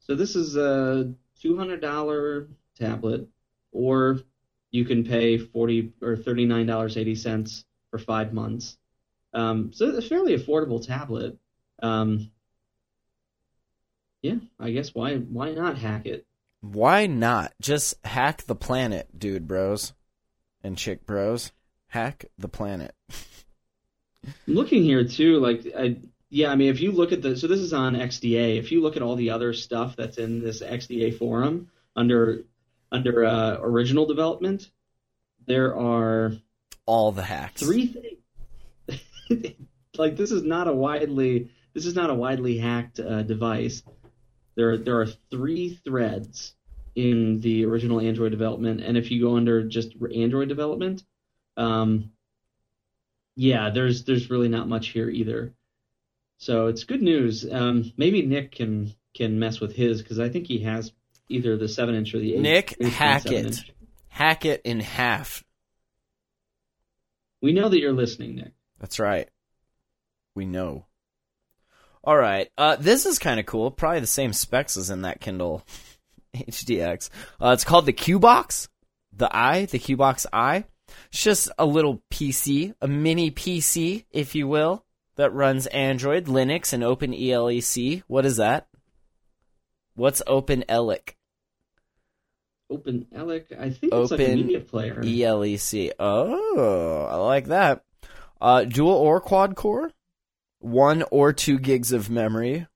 So this is a two hundred dollar tablet, or you can pay forty or thirty nine dollars eighty cents for five months. Um, so it's a fairly affordable tablet. Um, yeah, I guess why why not hack it? Why not just hack the planet, dude, bros, and chick bros? Hack the planet. I'm looking here too, like I, yeah, I mean, if you look at the so this is on XDA. If you look at all the other stuff that's in this XDA forum under under uh, original development, there are All the hacks. three things. like this is not a widely this is not a widely hacked uh, device. There there are three threads in the original Android development, and if you go under just Android development, um, yeah, there's there's really not much here either. So it's good news. Um, maybe Nick can can mess with his because I think he has either the seven inch or the eight. Nick, 8.7 hack it. Hack it in half. We know that you're listening, Nick. That's right. We know. All right. Uh, this is kind of cool. Probably the same specs as in that Kindle HDX. Uh, it's called the Qbox. The i, the Qbox i. It's just a little PC, a mini PC, if you will, that runs Android, Linux, and OpenELEC. What is that? What's OpenELEC? Open Elec. I think it's like a media player. ELEC. Oh, I like that. Uh, dual or quad core, one or two gigs of memory.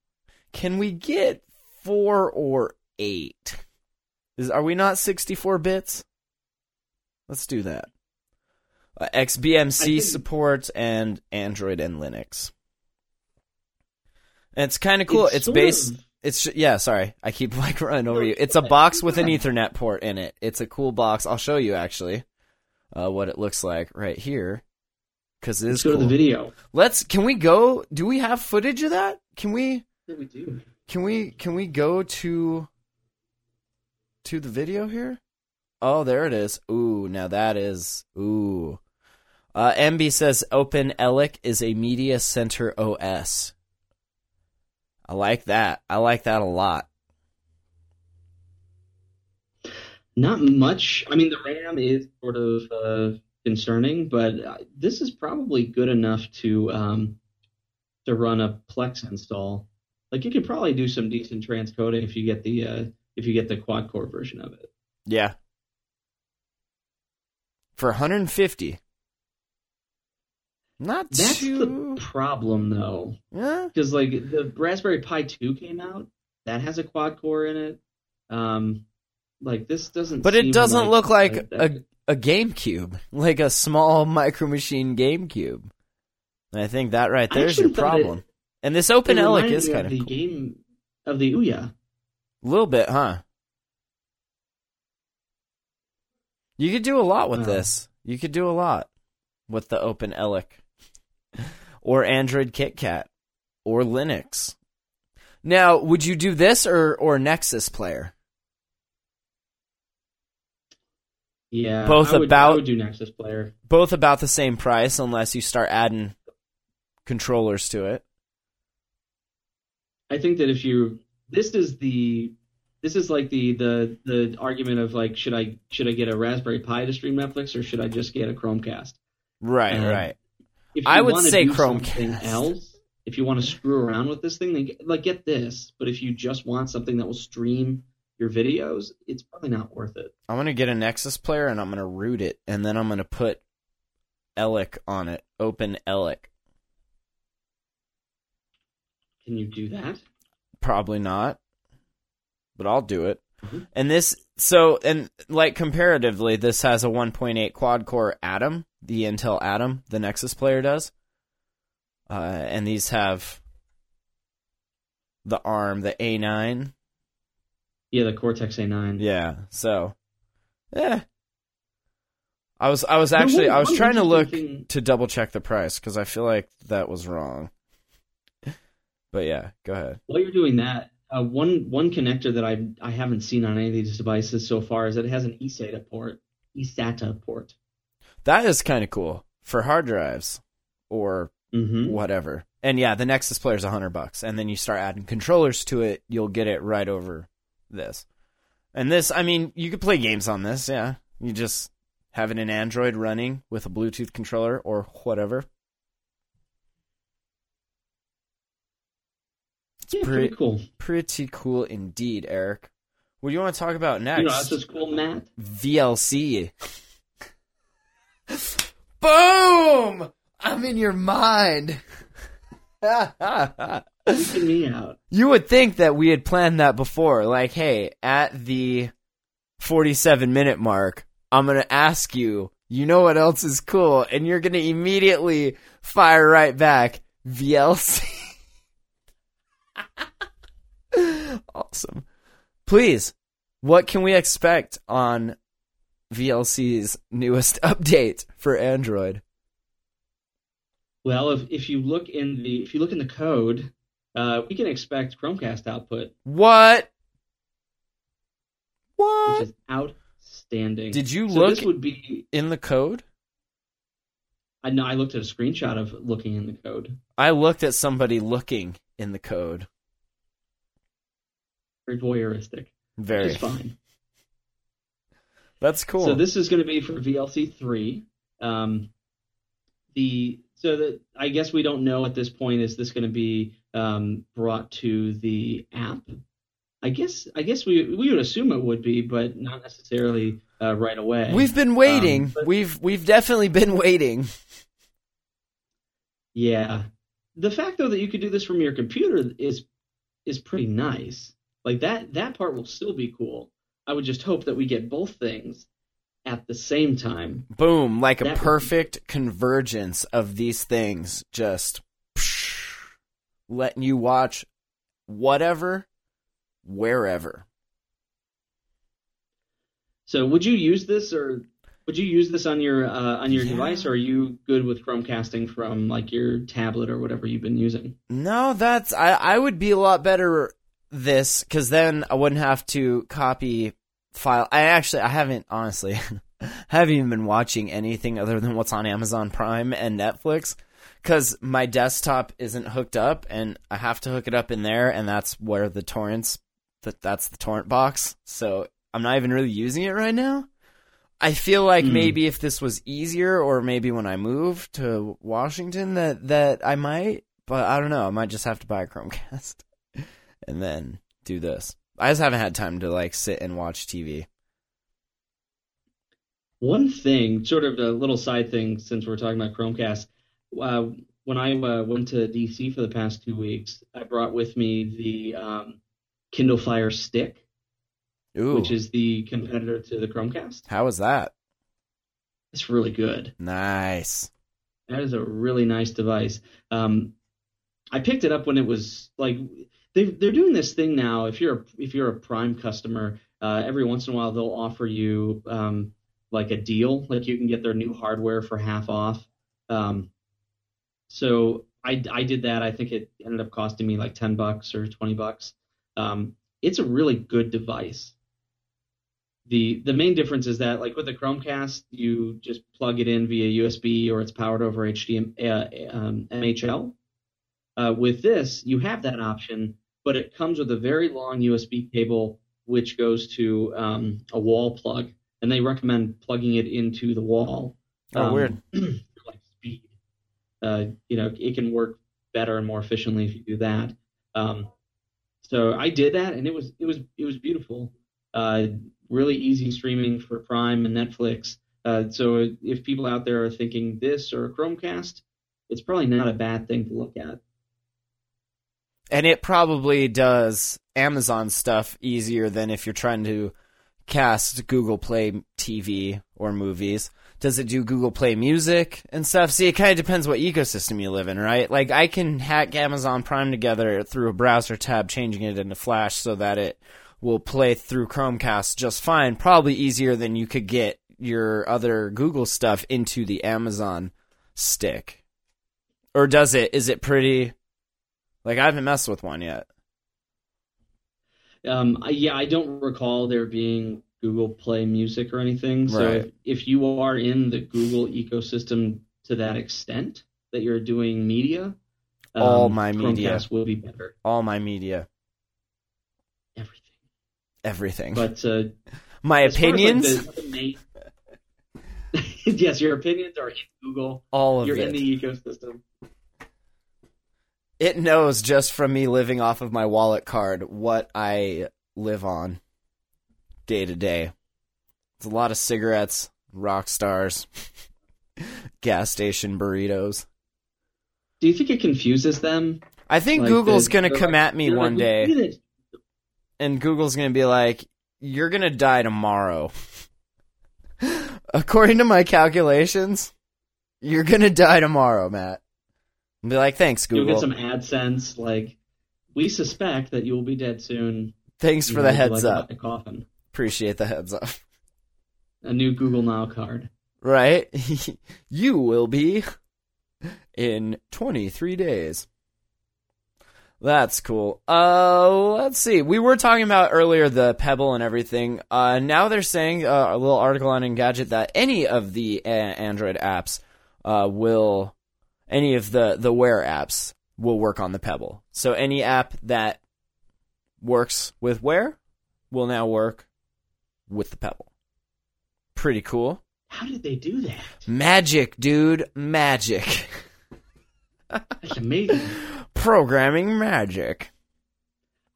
Can we get four or eight? Is are we not sixty four bits? Let's do that. Uh, XBMC support and Android and Linux. And it's kind of cool. It's It's, based. of- It's yeah. Sorry, I keep like running over No, you. It's a box with an Ethernet port in it. It's a cool box. I'll show you actually uh, what it looks like right here because it is Let's go cool. to the video. Let's. Can we go? Do we have footage of that? Can we? Yeah, we do. Can we? Can we go to to the video here? Oh, there it is. Ooh, now that is ooh. Uh, MB says OpenELEC is a media center OS. I like that. I like that a lot. Not much. I mean, the RAM is sort of uh, concerning, but uh, this is probably good enough to um, to run a Plex install. Like you could probably do some decent transcoding if you get the uh, if you get the quad core version of it. Yeah. For 150. Not That's too. the problem, though, Yeah. because like the Raspberry Pi 2 came out, that has a quad core in it. Um, like this doesn't. But it doesn't look like a- a a GameCube, like a small micro machine GameCube. And I think that right there's your thought it- problem. and this Open it Elic is kind of the cool. game of the Ouya. A little bit, huh? You could do a lot with Uh. this. You could do a lot with the OpenELEC. Or Android KitKat or Linux. Now, would you do this or or Nexus Player? Yeah, Both I would, about- I would do Nexus Player. Both about the same price, unless you start adding controllers to it. I think that if you this is the this is like the the the argument of like should I should I get a Raspberry Pi to stream Netflix or should I just get a Chromecast? Right, Um, right. If I would say do something Chromecast. else, if you want to screw around with this thing, then get, like get this. But if you just want something that will stream your videos, it's probably not worth it. I'm gonna get a Nexus player and I'm gonna root it, and then I'm gonna put ELEC on it. OpenELEC. Can you do that? Probably not, but I'll do it. Mhm. And this, so, and like comparatively, this has a 1.8 quad core Atom, the Intel Atom, the Nexus player does. Uh, and these have the ARM, the A9. Yeah, the Cortex A9. Yeah, so, yeah. I was, I was actually, I was trying to look to double check the price because I feel like that was wrong. But yeah, go ahead. While you're doing that, uh, one one connector that I I haven't seen on any of these devices so far is that it has an eSATA port. eSATA port. That is kind of cool for hard drives or Mm-hmm. whatever. And yeah, the Nexus player is a hundred bucks, and then you start adding controllers to it, you'll get it right over this. And this, I mean, you could play games on this. Yeah, you just have it in Android running with a Bluetooth controller or whatever. Yeah, pretty pretty cool. pretty cool indeed, Eric. What do you want to talk about next? You know, that's what's cool, Matt. VLC. Boom! I'm in your mind. Me out. you would think that we had planned that before. Like, hey, at the 47 minute mark, I'm going to ask you, you know what else is cool? And you're going to immediately fire right back VLC. Awesome. Please, what can we expect on VLC's newest update for Android? Well, if if you look in the if you look in the code, uh, we can expect Chromecast output, What? which What? is outstanding. Did you so look This would be. in the code? I know. I looked at a screenshot of looking in the code. I looked at somebody looking in the code. Very voyeuristic. Very. It's fine. That's cool. So this is going to be for VLC three. Um, the so that I guess we don't know at this point is this going to be um, brought to the app. I guess I guess we we would assume it would be, but not necessarily uh, right away. We've been waiting. Um, but- we've we've definitely been waiting. Yeah. The fact though that you could do this from your computer is is pretty nice. Like that that part will still be cool. I would just hope that we get both things at the same time. Boom, like a That be- perfect convergence of these things just letting you watch whatever wherever. So would you use this or would you use this on your uh, on your Yeah. device or are you good with Chromecasting from like your tablet or whatever you've been using? No, that's I I would be a lot better this cuz then I wouldn't have to copy file. I actually I haven't honestly haven't even been watching anything other than what's on Amazon Prime and Netflix cuz my desktop isn't hooked up and I have to hook it up in there and that's where the torrents that that's the torrent box. So I'm not even really using it right now. I feel like Hmm. maybe if this was easier or maybe when I move to Washington that that I might, but I don't know. I might just have to buy a Chromecast and then do this. I just haven't had time to like sit and watch TV. One thing, sort of a little side thing, since we're talking about Chromecast, uh, when I uh, went to DC for the past two weeks, I brought with me the um, Kindle Fire Stick, Ooh, which is the competitor to the Chromecast. how was that? It's really good. Nice. That is a really nice device. Um, I picked it up when it was like they they're doing this thing now. If you're a, if you're a Prime customer, uh, every once in a while they'll offer you um, like a deal, like you can get their new hardware for half off. Um, so I, I did that. I think it ended up costing me like 10 bucks or 20 bucks. Um, it's a really good device. The the main difference is that like with the Chromecast, you just plug it in via USB or it's powered over HDMI, uh, um, MHL. Uh, with this, you have that option, but it comes with a very long USB cable which goes to um, a wall plug, and they recommend plugging it into the wall. Oh, um, weird. like speed. Uh, you know, it can work better and more efficiently if you do that. Um, so I did that, and it was it was it was beautiful. Uh, really easy streaming for Prime and Netflix. Uh, so if people out there are thinking this or a Chromecast, it's probably not a bad thing to look at. And it probably does Amazon stuff easier than if you're trying to cast Google Play TV or movies. Does it do Google Play Music and stuff? See, it kind of depends what ecosystem you live in, right? Like, I can hack Amazon Prime together through a browser tab, changing it into Flash so that it will play through Chromecast just fine. Probably easier than you could get your other Google stuff into the Amazon stick. Or does it? Is it pretty. Like, I haven't messed with one yet. Um, I, yeah, I don't recall there being Google Play Music or anything. So Right. if, if you are in the Google ecosystem to that extent that you're doing media, um, All my media. Chromecast will be better. All my media, Everything. everything. But uh, my like, opinions, the- the main- yes, your opinions are in Google. all of You're it. in the ecosystem. It knows just from me living off of my wallet card what I live on day to day. It's a lot of cigarettes, rock stars, gas station burritos. Do you think it confuses them? I think Like, Google's gonna come like- at me one like, day, "Look at it." and Google's gonna be like, "You're gonna die tomorrow." According to my calculations, you're gonna die tomorrow, Matt. And be like, "Thanks, Google. You'll get some AdSense like, we suspect that you will be dead soon. Thanks You for the heads like up. A coffin. Appreciate the heads up." A new Google Now card. right? you will be in 23 days. That's cool. Uh, let's see. We were talking about earlier the Pebble and everything. Uh, now they're saying uh, a little article on Engadget that any of the uh, Android apps uh, will, any of the the Wear apps will work on the Pebble. So any app that works with Wear will now work with the Pebble. Pretty cool. How did they do that? Magic, dude. Magic. That's amazing. Programming magic.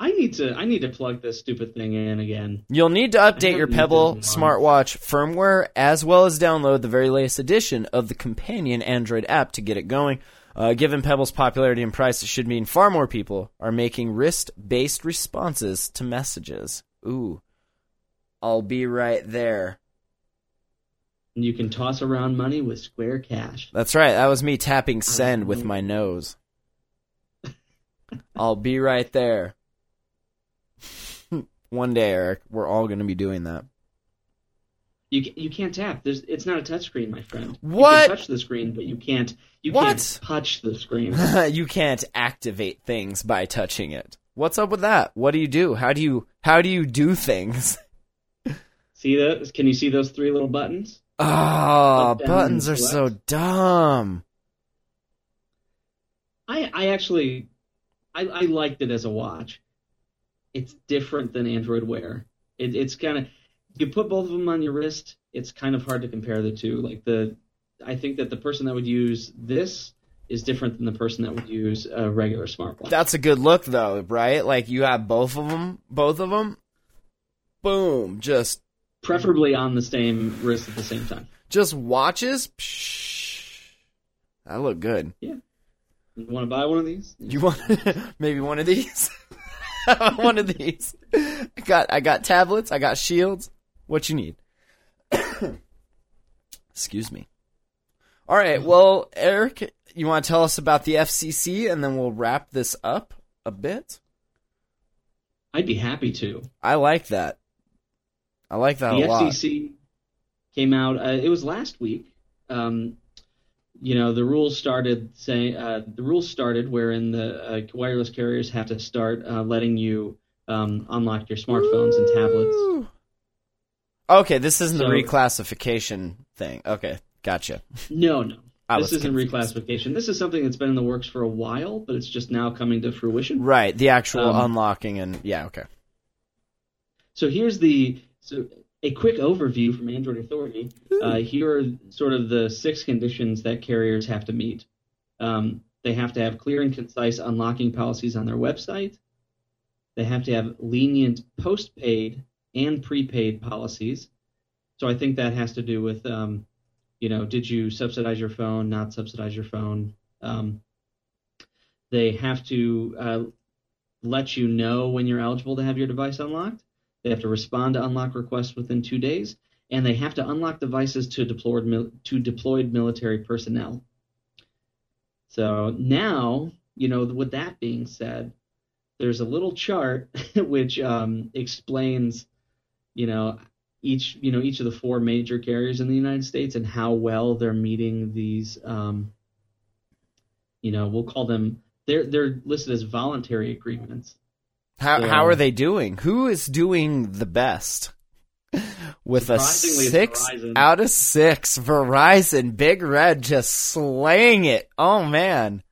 I need to I need to plug this stupid thing in again. You'll need to update your Pebble it in months. smartwatch firmware as well as download the very latest edition of the companion Android app to get it going. Uh, given Pebble's popularity and price, it should mean far more people are making wrist based responses to messages. Ooh. I'll be right there. You can toss around money with Square Cash. That's right. That was me tapping send with my nose. I'll be right there. One day, Eric, we're all going to be doing that. You you can't tap. There's it's not a touch screen, my friend. You What? can touch the screen, but you can't you What? can't touch the screen. you can't activate things by touching it. What's up with that? What do you do? How do you how do you do things? see those? Can you see those three little buttons? Oh, buttons are so dumb. I I actually I, I liked it as a watch. It's different than Android Wear. It, it's kind of you put both of them on your wrist. It's kind of hard to compare the two. Like the I think that the person that would use this is different than the person that would use a regular smartwatch. That's a good look though, right? Like you have both of them, both of them. Boom, just Preferably on the same wrist at the same time. just watches. Psh, that look good. Yeah. You want to buy one of these? You want maybe one of these? one of these. I got I got tablets, I got shields. What you need? Excuse me. All right, well, Eric, you want to tell us about the FCC and then we'll wrap this up a bit? I'd be happy to. I like that. I like that the a lot. FCC came out. Uh, it was last week. Um, you know, the rules started saying uh, the rules started wherein the uh, wireless carriers have to start uh, letting you um, unlock your smartphones and tablets. Okay, this isn't the reclassification thing. Okay, gotcha. No, no. I this isn't confused. reclassification. This is something that's been in the works for a while, but it's just now coming to fruition. Right, the actual Um, unlocking and yeah, okay. So here's the so a quick overview from Android Authority. Uh, here are sort of the six conditions that carriers have to meet. Um, they have to have clear and concise unlocking policies on their website. They have to have lenient postpaid and prepaid policies. So I think that has to do with, um, you know, did you subsidize your phone, not subsidize your phone? Um, they have to uh, let you know when you're eligible to have your device unlocked. They have to respond to unlock requests within two days, and they have to unlock devices to deployed to deployed military personnel. So now, you know, with that being said, there's a little chart which um, explains, you know, each you know each of the four major carriers in the United States and how well they're meeting these. Um, you know, we'll call them they're they're listed as voluntary agreements. How So, how are they doing? Who is doing the best? With a six out of six, Verizon, Big Red just slaying it. Oh man,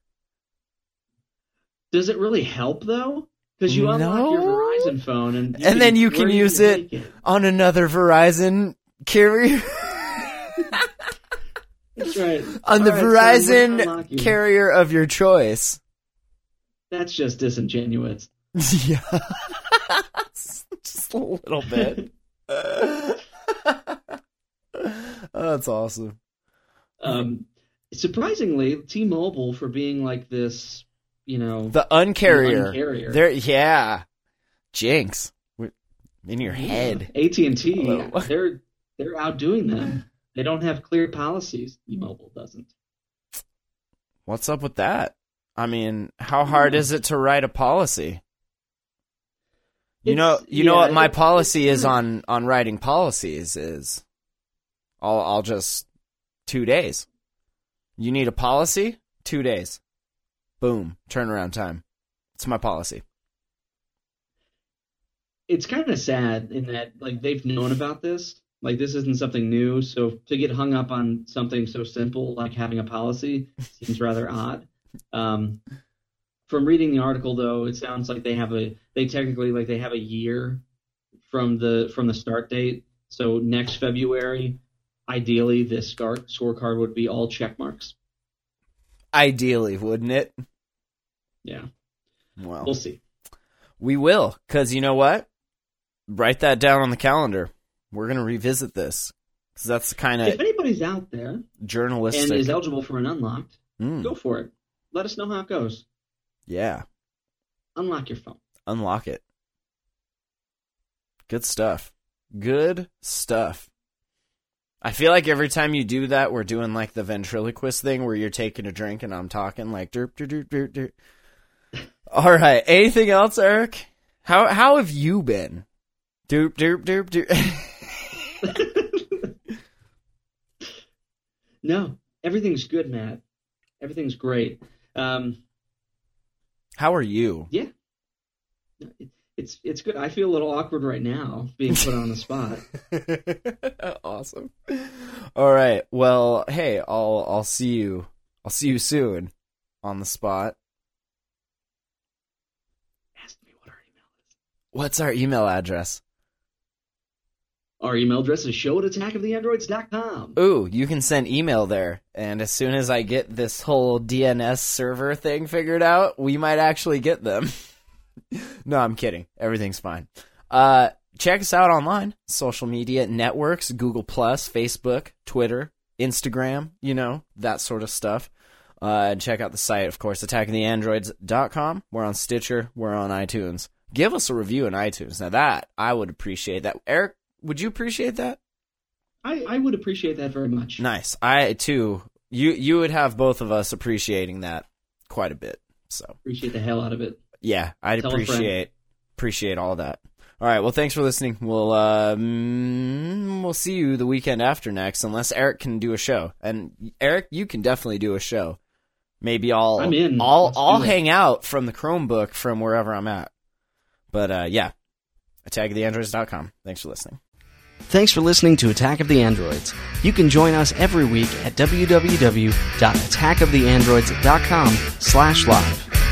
Does it really help though? Because you unlock your Verizon phone and And then you can use take it on another Verizon carrier, That's right. on the All right, so we're gonna Verizon you. carrier of your choice. That's just disingenuous. yeah, just a little bit. Oh, that's awesome. Um, surprisingly, T-Mobile for being like this, you know, The uncarrier. uncarrier. There, yeah. Jinx. In your head. AT and T, they're they're outdoing them. They don't have clear policies. T-Mobile doesn't. What's up with that? I mean, how hard is it to write a policy? You know, you know what my policy is on on writing policies is I'll I'll just 2 days. You need a policy? 2 days. Boom, turnaround time. It's my policy. It's kind of sad in that like they've known about this. Like this isn't something new. So to get hung up on something so simple like having a policy seems rather odd. Um, from reading the article though, it sounds like they have a they technically like they have a year from the from the start date. So next February, ideally this scorecard would be all check marks. Ideally, wouldn't it? Yeah, Well, we'll see. we will cuz you know what? Write that down on the calendar. We're going to revisit this cuz that's the kind of If anybody's out there and is eligible for an unlocked, Mm, go for it. Let us know how it goes. Yeah. Unlock your phone. unlock it. Good stuff. Good stuff. I feel like every time you do that, we're doing like the ventriloquist thing where you're taking a drink and I'm talking like derp derp derp derp. derp. All right. Anything else, Eric? How how have you been? Derp derp derp derp. No, everything's good, Matt. Everything's great. Um, how are you? yeah, it's it's good. I feel a little awkward right now, being put on the spot. awesome. All right. Well, hey, I'll I'll see you. I'll see you soon on the spot. Ask me what our email is. What's our email address? Our email address is show at attackoftheandroids.com. Ooh, you can send email there. And as soon as I get this whole DNS server thing figured out, we might actually get them. no, I'm kidding. Everything's fine. Uh, check us out online. Social media networks, Google Plus, Facebook, Twitter, Instagram, you know, that sort of stuff. Uh, and check out the site, of course, attackingtheandroids.com. We're on Stitcher. We're on iTunes. Give us a review in iTunes. Now that, I would appreciate that. Eric, would you appreciate that? I, I would appreciate that very much. Nice. I too. You you would have both of us appreciating that quite a bit. So Appreciate the hell out of it. yeah, I'd Tell appreciate appreciate all that. All right. Well, thanks for listening. We'll mm, we'll see you the weekend after next, unless Eric can do a show. And Eric, you can definitely do a show. Maybe I'll I'm in. I'll Let's I'll it. hang out from the Chromebook from wherever I'm at. But uh, yeah, attackoftheandroids.com. Thanks for listening. Thanks for listening to Attack of the Androids. You can join us every week at www.attackoftheandroids.com slash live.